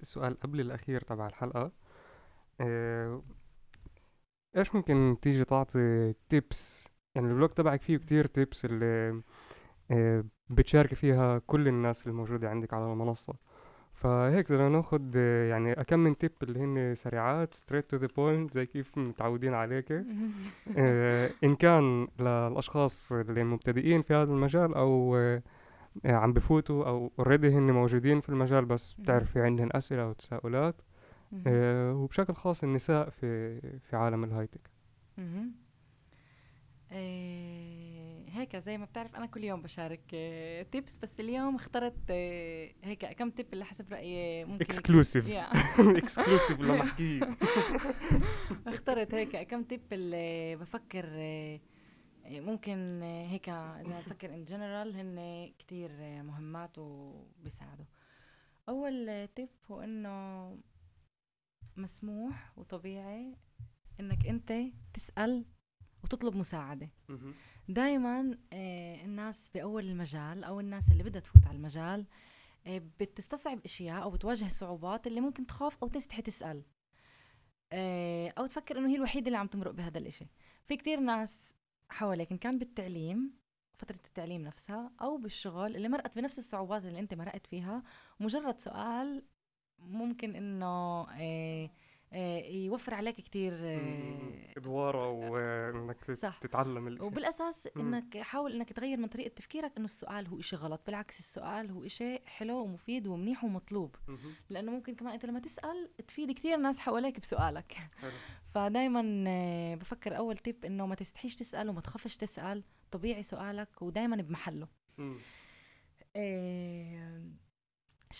للسؤال قبل الأخير تبع الحلقة. آه، إيش ممكن تيجي تعطي تيبس يعني ال blog تبعك فيه كتير tips اللي آه، بتشاركي فيها كل الناس الموجودة عندك على المنصة فهيك بدنا ناخد آه، يعني أكم من tip اللي هن سريعات straight to the point زي كيف متعودين عليك آه، إن كان للأشخاص اللي مبتدئين في هذا المجال آه، عم بفوتوا أو already هن موجودين في المجال بس. بتعرف في عندهم أسئلة وتساؤلات. آه، وبشكل خاص النساء في في عالم ال hi-tech. إيه، هيك زي ما بتعرف أنا كل يوم بشارك tips بس اليوم اخترت آه، هيك كم tip اللي حسب رأيي ممكن exclusive. exclusive لمحكية اخترت هيك كم tip اللي بفكر آه، آه، ممكن آه، هيك إذا بفكر in general هن كتير آه، مهمات وبيساعدوا. أول tip هو إنه مسموح وطبيعي إنك أنت تسأل وتطلب مساعدة. دائما الناس بأول المجال أو الناس اللي بدها تفوت على المجال آه، بتستصعب أشياء أو بتواجه صعوبات اللي ممكن تخاف أو تستحي تسأل. آه، أو تفكر إنه هي الوحيدة اللي عم تمرق بهذا الإشي. في كتير ناس حواليك إن كان بالتعليم فترة التعليم نفسها أو بالشغل اللي مرقت بنفس الصعوبات اللي أنت مرقت فيها مجرد سؤال ممكن إنه آه، آه، يوفر عليك كتير آه، ادواره وإنك صح. تتعلم الإشي وبالأساس. إنك حاول إنك تغير من طريقة تفكيرك إنه السؤال هو إشي غلط بالعكس السؤال هو إشي حلو ومفيد ومنيح ومطلوب. لأنه ممكن كمان أنت لما تسأل تفيد كثير ناس حواليك بسؤالك حلو. فدائما بفكر أول تيب إنه ما تستحيش تسأل وما تخافش تسأل طبيعي سؤالك ودائما بمحله. آه،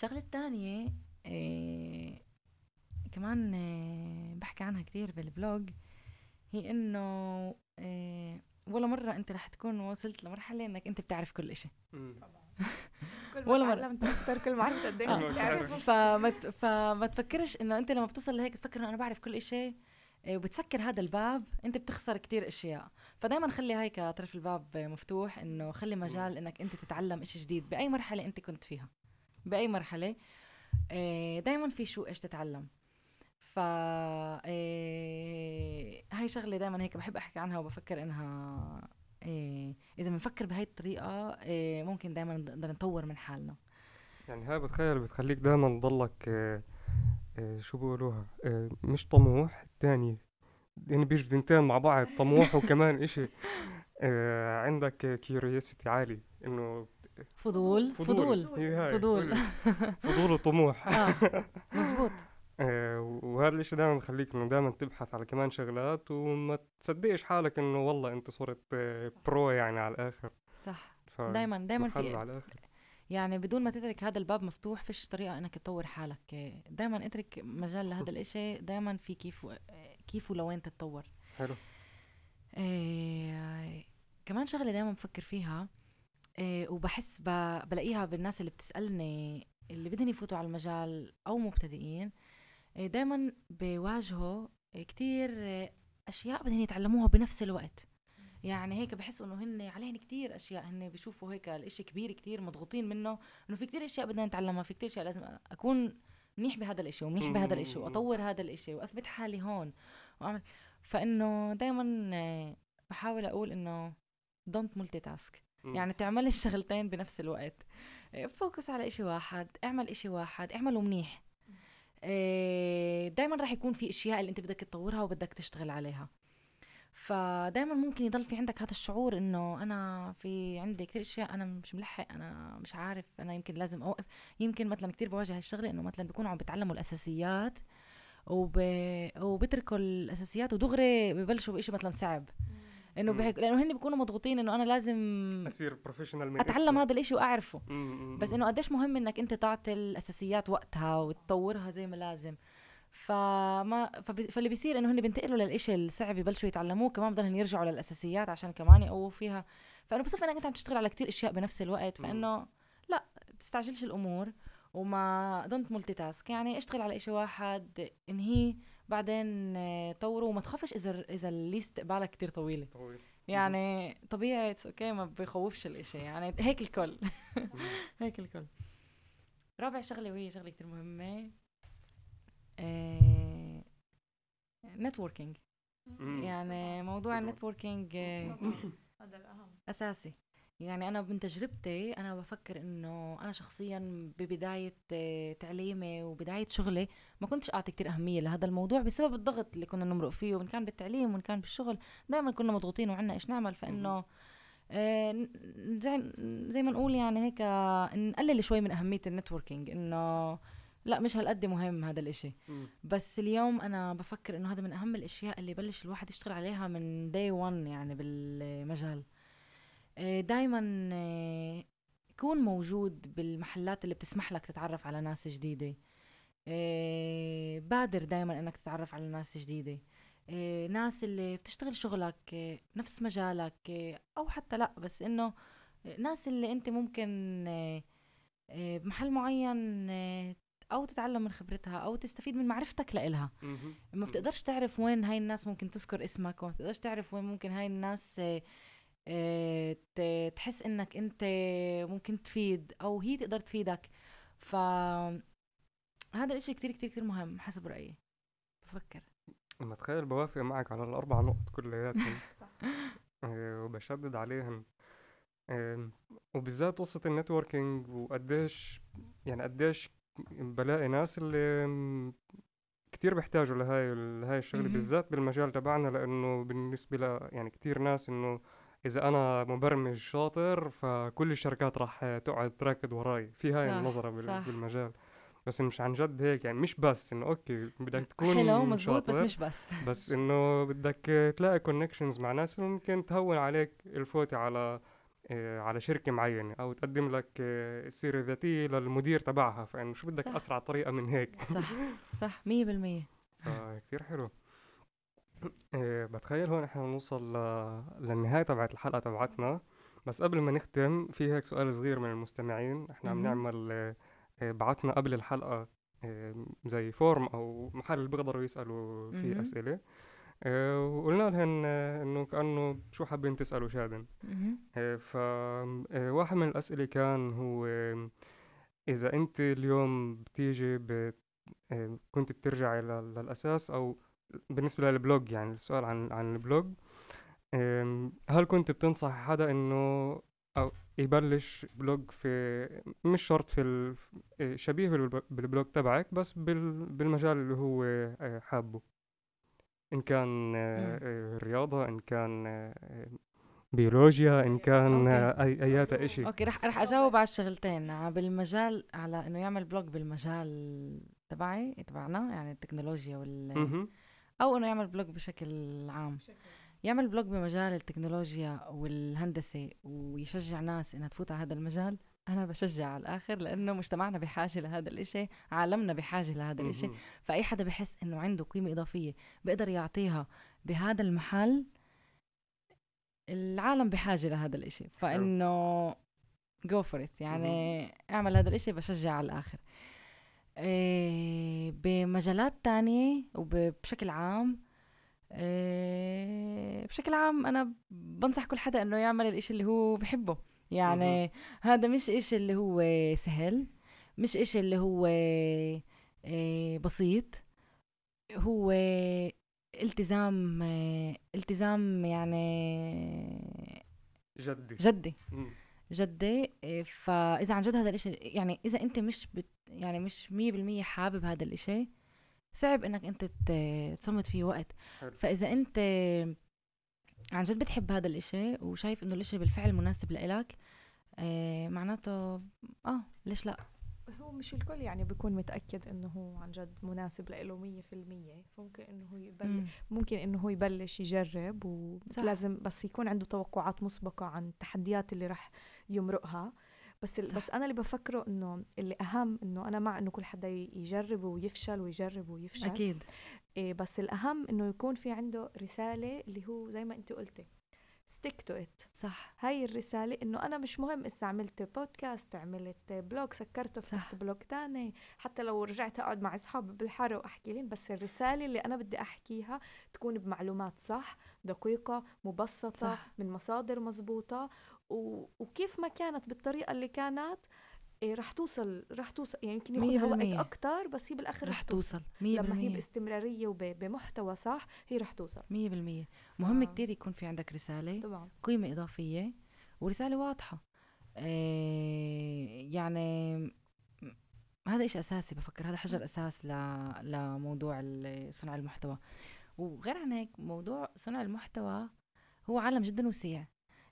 الثانية آه، كمان آه، بحكي عنها كتير بالبلوج هي إنه آه، ولا مرة أنت رح تكون وصلت لمرحلة إنك أنت بتعرف كل إشي. كل ولا ما مرة. تعلمت أكثر كل ما عرفت قد آه. إيه بتعرف فما تفكرش إنه أنت لما بتوصل لهيك تفكر إنه أنا بعرف كل إشي آه، وبتسكر هذا الباب أنت بتخسر كتير أشياء فدائما خلي هيك طرف الباب مفتوح إنه خلي مجال إنك أنت تتعلم إشي جديد بأي مرحلة أنت كنت فيها بأي مرحلة دائما في شو إيش تتعلم. ف آه، هاي شغلة دائما هيك بحب أحكي عنها وبفكر إنها آه، إذا بنفكر بهاي الطريقة آه، ممكن دائما نقدر نطور من حالنا. يعني هاي بتخيل بتخليك دائما تضلك آه، آه، شو بيقولوها آه، مش طموح الثاني يعني بيجوا تنتين مع بعض طموح وكمان إشي. آه، عندك curiosity عالي إنه فضول. فضول. فضول. حلو. فضول. وطموح. آه مزبوط آه، وهذا الإشي دائما بخليك إنه دائما تبحث على كمان شغلات وما تصدقش حالك إنه والله أنت صرت آه، pro يعني على الآخر. صح. دائما دائما في على الآخر. يعني بدون ما تترك هذا الباب مفتوح فيش طريقة إنك تطور حالك. دائما اترك مجال لهذا الإشي. دائما في كيف و... كيف ولوين تتطور. حلو. إيه... كمان شغلة دائما بفكر فيها إيه وبحس ب... بلاقيها بالناس اللي بتسألني اللي بدهم يفوتوا على المجال أو مبتدئين إيه دائما بيواجهوا كتير أشياء بدهم يتعلموها بنفس الوقت. يعني هيك بحسوا إنه هن عليهن كتير أشياء هن بيشوفوا هيك الإشي كبير كتير مضغوطين منه إنه في كتير أشياء بدنا نتعلمها في كتير أشياء لازم أكون منيح بهذا الإشي ومنيح بهذا الإشي. وأطور هذا الإشي وأثبت حالي هون وأعمل. فإنه دائما بحاول أقول إنه don't multitask مم. يعني تعمل الشغلتين بنفس الوقت. focus على إشي واحد اعمل إشي واحد اعمله منيح. دائما راح يكون في أشياء اللي أنت بدك تطورها وبدك تشتغل عليها. فدائما ممكن يضل في عندك هذا الشعور إنه أنا في عندي كثير أشياء أنا مش ملحق أنا مش عارف أنا يمكن لازم أوقف. يمكن مثلا كثير بواجه هالشغله إنه مثلا بيكونوا عم بيتعلموا الأساسيات وب... وبتركوا الأساسيات ودغري ببلشوا بشيء مثلا صعب. إنه. بهيك لأنه هن بيكونوا مضغوطين إنه أنا لازم أصير بروفيشنال أتعلم. هذا الإشي وأعرفه مم، بس. إنه قديش مهم إنك أنت تعطي الأساسيات وقتها وتطورها زي ما لازم فما فبي فاللي بيصير إنه هن بينتقلوا للإشي الصعب يبلشوا يتعلموه كمان بضلهم يرجعوا للأساسيات عشان كمان يقووا فيها فإنه بصفي انك أنت عم تشتغل على كتير أشياء بنفس الوقت فإنه لا تستعجلش الأمور وما don't multitask يعني اشتغل على إشي واحد إنهي بعدين آه، طوره وما تخافش إذا إذا ال list قبالك كتير طويلة. طويل. يعني طبيعي okay ما بخوفش الإشي. يعني هيك الكل. هيك الكل. رابع شغلة وهي شغلة كتير مهمة networking مم. يعني موضوع. ال networking هذا الاهم أساسي. يعني أنا من تجربتي أنا بفكر إنه أنا شخصيا ببداية آه، تعليمي وبداية شغلي ما كنتش أعطي كتير أهمية لهذا الموضوع بسبب الضغط اللي كنا نمرق فيه وإن كان بالتعليم وإن كان بالشغل دائما كنا مضغوطين وعنا إيش نعمل؟ فإنه آه، زي زي ما نقول يعني هيك نقلل شوي من أهمية ال networking إنه لا مش هالقد مهم هذا الإشي. مم. بس اليوم أنا بفكر إنه هذا من أهم الأشياء اللي بلش الواحد يشتغل عليها من day 1 يعني بالمجال. دائما يكون موجود بالمحلات اللي بتسمح لك تتعرف على ناس جديدة. آه، بادر دائما إنك تتعرف على ناس جديدة. آه، ناس اللي بتشتغل شغلك آه، نفس مجالك آه، أو حتى لأ بس إنه ناس اللي أنت ممكن آه، آه، بمحل معين آه، أو تتعلم من خبرتها أو تستفيد من معرفتك لإلها. ما بتقدرش تعرف وين هاي الناس ممكن تذكر اسمك وما بتقدرش تعرف وين ممكن هاي الناس آه، آه، تحس إنك أنت ممكن تفيد أو هي تقدر تفيدك. ف هذا الإشي كتير كتير كتير مهم حسب رأيي. بفكر. لما تخيل بوافق معك على الأربع نقط كلياتهم. صح آه، وبشدد عليهم. آم، وبالذات قصة النتوركينج وقديش يعني قديش بلاقي ناس اللي كتير بيحتاجوا لهاي لهاي الشغلة. بالذات بالمجال تبعنا لأنه بالنسبة ل يعني كتير ناس إنه إذا أنا مبرمج شاطر فكل الشركات راح تقعد تراكض وراي. في هاي صح، النظرة بال- صح. بالمجال. بس مش عن جد هيك يعني مش بس إنه okay بدك تكون حلو مزبوط بس مش بس. بس إنه بدك تلاقي connections مع ناس ممكن تهون عليك الفوت على آه، على شركة معينة أو تقدم لك آه، السيرة الذاتية للمدير تبعها. فإنه شو بدك صح. أسرع طريقة من هيك؟ صح صح مية بالمية. فكتير حلو. آه، بتخيل هون إحنا نوصل ل- للنهاية تبعت الحلقة تبعتنا بس قبل ما نختم في هيك سؤال صغير من المستمعين إحنا عم. نعمل آه، بعتنا قبل الحلقة آه، زي فورم أو محل اللي بيقدروا يسألوا فيه. أسئلة آه، وقلنا لهم آه، إنه كأنه شو حابين تسألوا شادن مهم. آه، ف آه، واحد من الأسئلة كان هو إذا أنت اليوم بتيجي بت... كنت بترجعي لل- للأساس أو بالنسبة لل blog يعني السؤال عن عن ال blog. هل كنت بتنصح حدا إنه أو يبلش blog في مش شرط في. آه، شبيه بالب- بال blog تبعك بس بال... بالمجال اللي هو آه، حابه. إن كان آه، رياضة إن كان بيولوجيا إن كان أي أياتا إشي. okay رح رح أجاوب على الشغلتين بالمجال على إنه يعمل blog بالمجال تبعي تبعنا يعني التكنولوجيا وال. أو إنه يعمل blog بشكل عام. يعمل blog بمجال التكنولوجيا والهندسة ويشجع ناس إنها تفوت على هذا المجال. أنا بشجع على الآخر لأنه مجتمعنا بحاجة لهذا الإشي عالمنا بحاجة لهذا الإشي. فأي حدا بحس إنه عنده قيمة إضافية بيقدر يعطيها بهذا المحل العالم بحاجة لهذا الإشي. فإنه جو فور يعني اعمل هذا الإشي بشجع على الآخر. إيه بمجالات تانية وبشكل عام. إيه بشكل عام أنا بنصح كل حدا إنه يعمل الإشي اللي هو بحبه. يعني هذا مش إشي اللي هو سهل مش إشي اللي هو إيه بسيط. هو التزام إيه التزام يعني جدي. جدي. مم. جدي إيه، فإذا عن جد هذا الإشي يعني إذا أنت مش بت يعني مش مية بالمية حابب هذا الإشي صعب إنك أنت تصمت فيه وقت حلو. فإذا أنت عن جد بتحب هذا الإشي وشايف إنه الإشي بالفعل مناسب لإلك إيه معناته آه ليش لا هو مش الكل يعني بيكون متأكد إنه هو عن جد مناسب له مية في المية فممكن إنه هو يبلش مم. ممكن إنه هو يبلش يجرب صح. ولازم بس يكون عنده توقعات مسبقة عن التحديات اللي رح يمرقها بس ال- صح. بس أنا اللي بفكره إنه اللي أهم إنه أنا مع إنه كل حدا يجرب ويفشل ويجرب ويفشل أكيد إيه بس الأهم إنه يكون في عنده رسالة اللي هو زي ما انت قلتي stick to it صح هاي الرسالة إنه أنا مش مهم إسا عملت بودكاست عملت blog سكرته فتحت. blog تاني حتى لو رجعت أقعد مع أصحابي بالحارة وأحكي لهم بس الرسالة اللي أنا بدي أحكيها تكون بمعلومات صح دقيقة مبسطة صح. من مصادر مزبوطة. وكيف ما كانت بالطريقة اللي كانت إيه رح توصل رح توصل يعني يمكن ياخذها وقت. أكتر بس هي بالآخر رح توصل. مية لما هي بالمية. باستمرارية وبمحتوى صح هي رح توصل. مية بالمية. مهم آه. كتير يكون في عندك رسالة. طبعا. قيمة إضافية. ورسالة واضحة. إيه يعني هذا إشي أساسي بفكر. هذا حجر أساس ل... لموضوع صنع المحتوى. وغير عن هيك موضوع صنع المحتوى هو عالم جدا وسيع.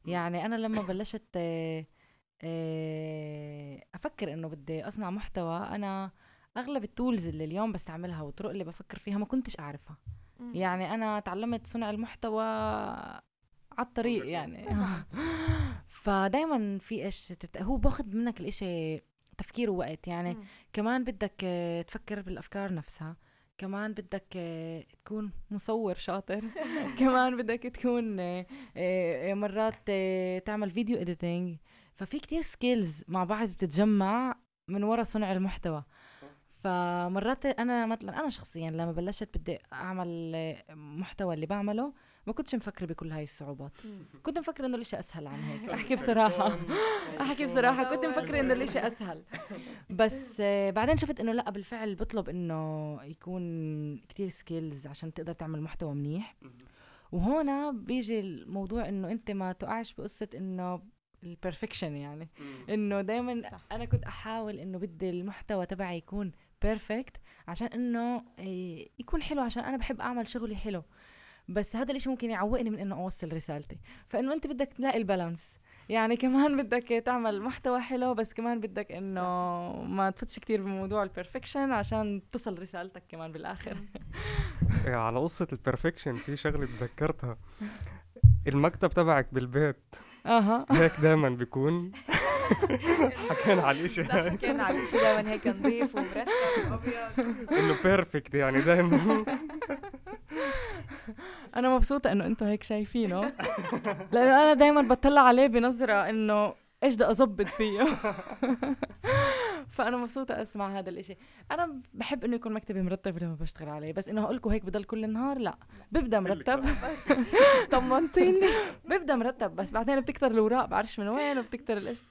يعني أنا لما بلشت آه، أفكر إنه بدي أصنع محتوى أنا أغلب التولز اللي اليوم بستعملها والطرق اللي بفكر فيها ما كنتش أعرفها. مم. يعني أنا تعلمت صنع المحتوى على الطريق يعني. فدايما في إيش تت... هو باخذ منك الإشي تفكير ووقت. يعني مم. كمان بدك تفكر بالافكار نفسها. كمان بدك آه، تكون مصور شاطر. كمان بدك تكون آه، آه، مرات آه، تعمل video editing ففي كتير skills مع بعض بتتجمع من وراء صنع المحتوى. فمرات أنا مثلا أنا شخصيا لما بلشت بدي أعمل آه، محتوى اللي بعمله ما كنتش مفكرة بكل هاي الصعوبات. كنت مفكرة إنه الإشي أسهل عن هيك. أحكي بصراحة. أحكي بصراحة. كنت مفكرة إنه الإشي أسهل. بس آه، بعدين شفت إنه لأ بالفعل بطلب إنه يكون كتير skills عشان تقدر تعمل محتوى منيح. وهنا بيجي الموضوع إنه أنت ما تقعش بقصة إنه ال perfection يعني. إنه دائما. أنا كنت أحاول إنه بدي المحتوى تبعي يكون perfect عشان إنه إيه، يكون حلو عشان أنا بحب أعمل شغلي حلو. بس هذا الإشي ممكن يعوقني من إنه أوصل رسالتي. فإنه أنت بدك تلاقي ال balance. يعني كمان بدك تعمل محتوى حلو بس كمان بدك إنه ما تفتش كتير بموضوع ال perfection عشان تصل رسالتك كمان بالآخر. إيه، على قصة ال perfection في شغلة تذكرتها. المكتب تبعك بالبيت أها. هيك دايما بيكون. حكينا على الإشي. كان على الشيء دائما هيك نظيف ومرتب. وابيض إنه perfect يعني دايما. أنا مبسوطة إنه أنتم هيك شايفينه. لأنه أنا دائما بطلع عليه بنظرة إنه إيش بدي أظبط فيه. فأنا مبسوطة أسمع هذا الإشي. أنا بحب إنه يكون مكتبي مرتب لما بشتغل عليه بس إنه هقول لكم هيك بضل كل النهار؟ لا. ببدأ مرتب. طمنتيني. ببدأ مرتب بس بعدين بتكتر الأوراق بعرفش من وين وبتكتر الإشي.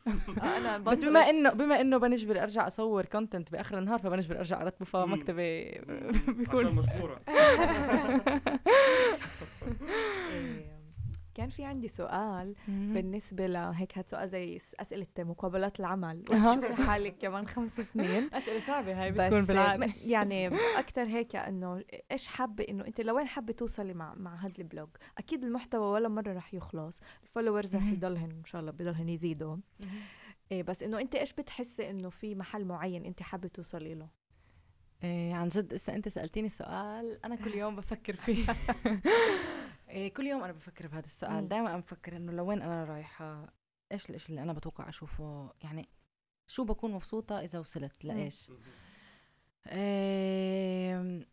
أنا بس بما انه بما إنه بنجبر أرجع أصور كونتنت بآخر النهار فبنجبر أرجع أرتبه. فمكتبي بيكون مجبورة. إيه، كان في عندي سؤال بالنسبة لهيك هاد سؤال زي أسئلة مقابلات العمل. وتشوفي حالك كمان خمس سنين. أسئلة صعبة هاي بتكون بالعاده يعني أكتر هيك إنه إيش حابة إنه أنت لوين حابة توصلي مع مع هذا ال blog؟ أكيد المحتوى ولا مرة رح يخلص. ال followers رح. يضلهن إن شاء الله بضلهن يزيدوا. إيه بس إنه أنت إيش بتحسي إنه في محل معين أنت حابة توصلي له؟ إيه عن جد اسا أنت سألتيني السؤال أنا كل يوم بفكر فيه. كل يوم أنا بفكر بهذا السؤال. دائما أنا بفكر إنه لوين أنا رايحة؟ إيش الإشي اللي أنا بتوقع أشوفه؟ يعني شو بكون مبسوطة إذا وصلت. لإيش؟ إيه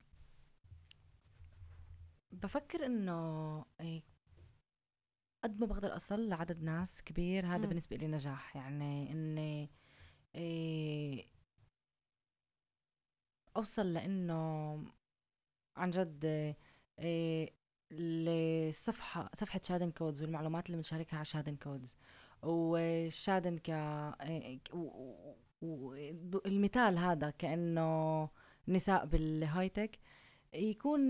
بفكر إنه إيه قد ما بقدر أصل لعدد ناس كبير هذا. بالنسبة لي نجاح. يعني إني إيه أوصل لإنه عن جد إيه الصفحه صفحة شادن كودز والمعلومات اللي بنشاركها على شادن كودز وشادن ك المثال هذا كأنه نساء بال high tech يكون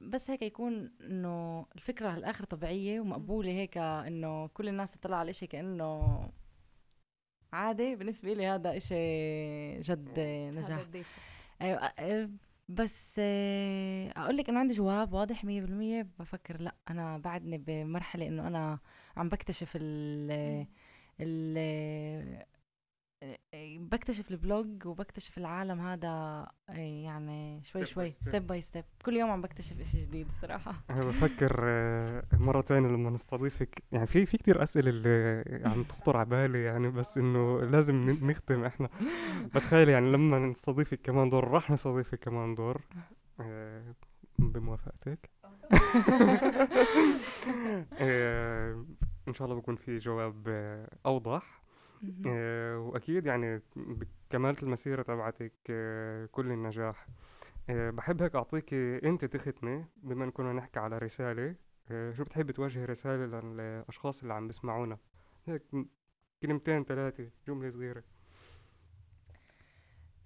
بس هيك يكون إنه الفكرة الآخر طبيعية ومقبولة هيك إنه كل الناس تطلع على الاشي كأنه عادي بالنسبة لي هذا إشي جد نجاح. أيوه بس أقول لك انه عندي جواب واضح 100% بفكر لأ أنا بعدني بمرحلة إنه أنا عم بكتشف ال ال بكتشف ال blog وبكتشف العالم هذا يعني شوي Step by شوي step. step by step كل يوم عم بكتشف إشي جديد الصراحة أنا بفكر آه، مرة تانية لما نستضيفك. يعني في في كتير أسئلة اللي عم تخطر على بالي يعني بس إنه لازم نختم إحنا. بتخيل يعني لما نستضيفك كمان دور راح نستضيفك كمان دور. آه، بموافقتك. آه، إن شاء الله بكون في جواب أوضح. مهم. آه، وأكيد يعني بكمالة المسيرة تبعتك آه، كل النجاح. آه، بحب هيك أعطيكي أنت تختمي بما إن كنا نحكي على رسالة. آه، شو بتحبي توجهي رسالة للأشخاص اللي عم بيسمعونا؟ هيك كلمتين ثلاثة جملة صغيرة.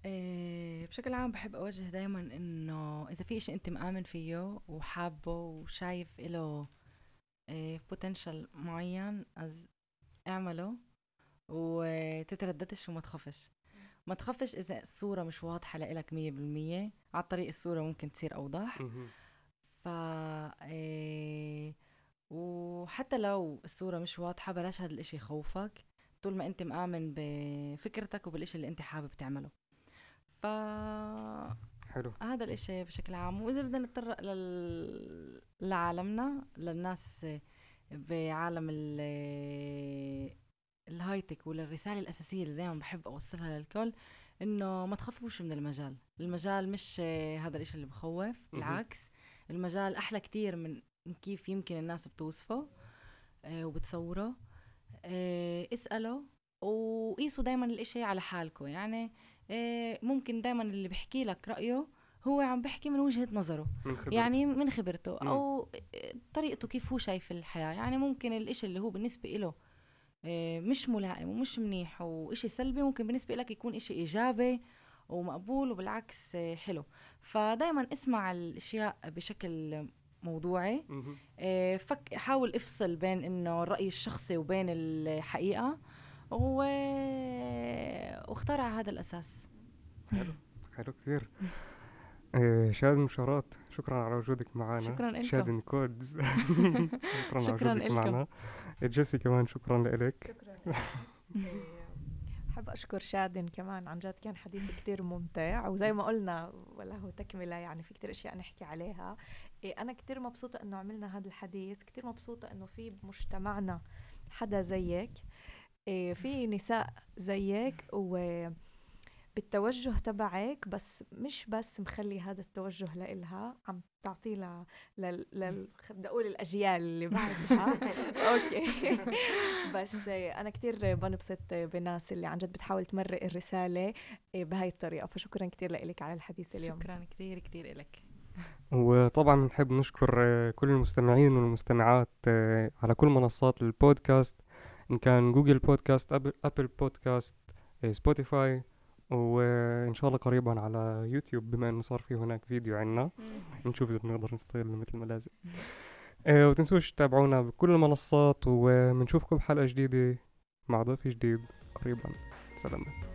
إيه، بشكل عام بحب أوجه دايما إنه إذا في إشي أنت مآمن فيه وحابه وشايف إله بوتنشال معين أز اعمله. وتترددش وما تخافش. ما تخافش إذا الصورة مش واضحة لإلك مية بالمية. على الطريق الصورة ممكن تصير أوضح. مهم. ف إيه، وحتى لو الصورة مش واضحة بلاش هذا الإشي يخوفك. طول ما أنت مآمن بفكرتك وبالإشي اللي أنت حابب تعمله. ف حلو. هذا الإشي بشكل عام. وإذا بدنا نتطرق لل... لعالمنا للناس بعالم ال الهاي تك وللرسالة الأساسية اللي دائما بحب أوصلها للكل إنه ما تخافوش من المجال. المجال مش آه، هذا الإشي اللي بخوف بالعكس. المجال أحلى كتير من كيف يمكن الناس بتوصفه آه، وبتصوره. آه، اسألوا وقيسوا دايما الإشي على حالكم. يعني ممكن دايما اللي بحكي لك رأيه هو عم بحكي من وجهة نظره. من خبرة يعني من خبرته. أو طريقته كيف هو شايف الحياة. يعني ممكن الإشي اللي هو بالنسبة له مش ملائم ومش منيح وإشي سلبي ممكن بالنسبة لك يكون إشي إيجابي ومقبول وبالعكس آه، حلو. فدايما اسمع الأشياء بشكل موضوعي. آه، فك حاول افصل بين إنه الرأي الشخصي وبين الحقيقة و... واختار على هذا الأساس. حلو كثير. آه، شادن مشارات شكرا على وجودك معنا شكراً إلكم. شادن كودز. شكرا على شكراً وجودك إلكم. معنا. جيسي كمان شكرا لك. شكرا بحب أشكر شادن كمان. عن جد كان حديث كتير ممتع. وزي ما قلنا ولا هو تكملة يعني في كتير أشياء نحكي عليها. إيه، أنا كتير مبسوطة إنه عملنا هذا الحديث. كتير مبسوطة إنه في بمجتمعنا حدا زيك. إيه، في نساء زيك. و بالتوجه تبعك بس مش بس مخلي هذا التوجه لإلها عم تعطيه ل... لل... لل... بدي أقول الأجيال اللي بعدها. أوكي. بس أنا كتير بنبسط بناس اللي عن جد بتحاول تمرق الرسالة آه، بهاي الطريقة. فشكرا كتير لك على الحديث اليوم. شكرا كثير كثير إلك. وطبعا بنحب نشكر كل المستمعين والمستمعات على كل منصات البودكاست إن كان جوجل بودكاست أبل, أبل بودكاست آه، سبوتيفاي. وإن شاء الله قريبا على يوتيوب بما إنه صار في هناك فيديو عنا. نشوف إذا بنقدر نستغله مثل ما لازم. آه، وتنسوش تتابعونا بكل المنصات وبنشوفكم بحلقة جديدة مع ضيف جديد قريبا. سلامات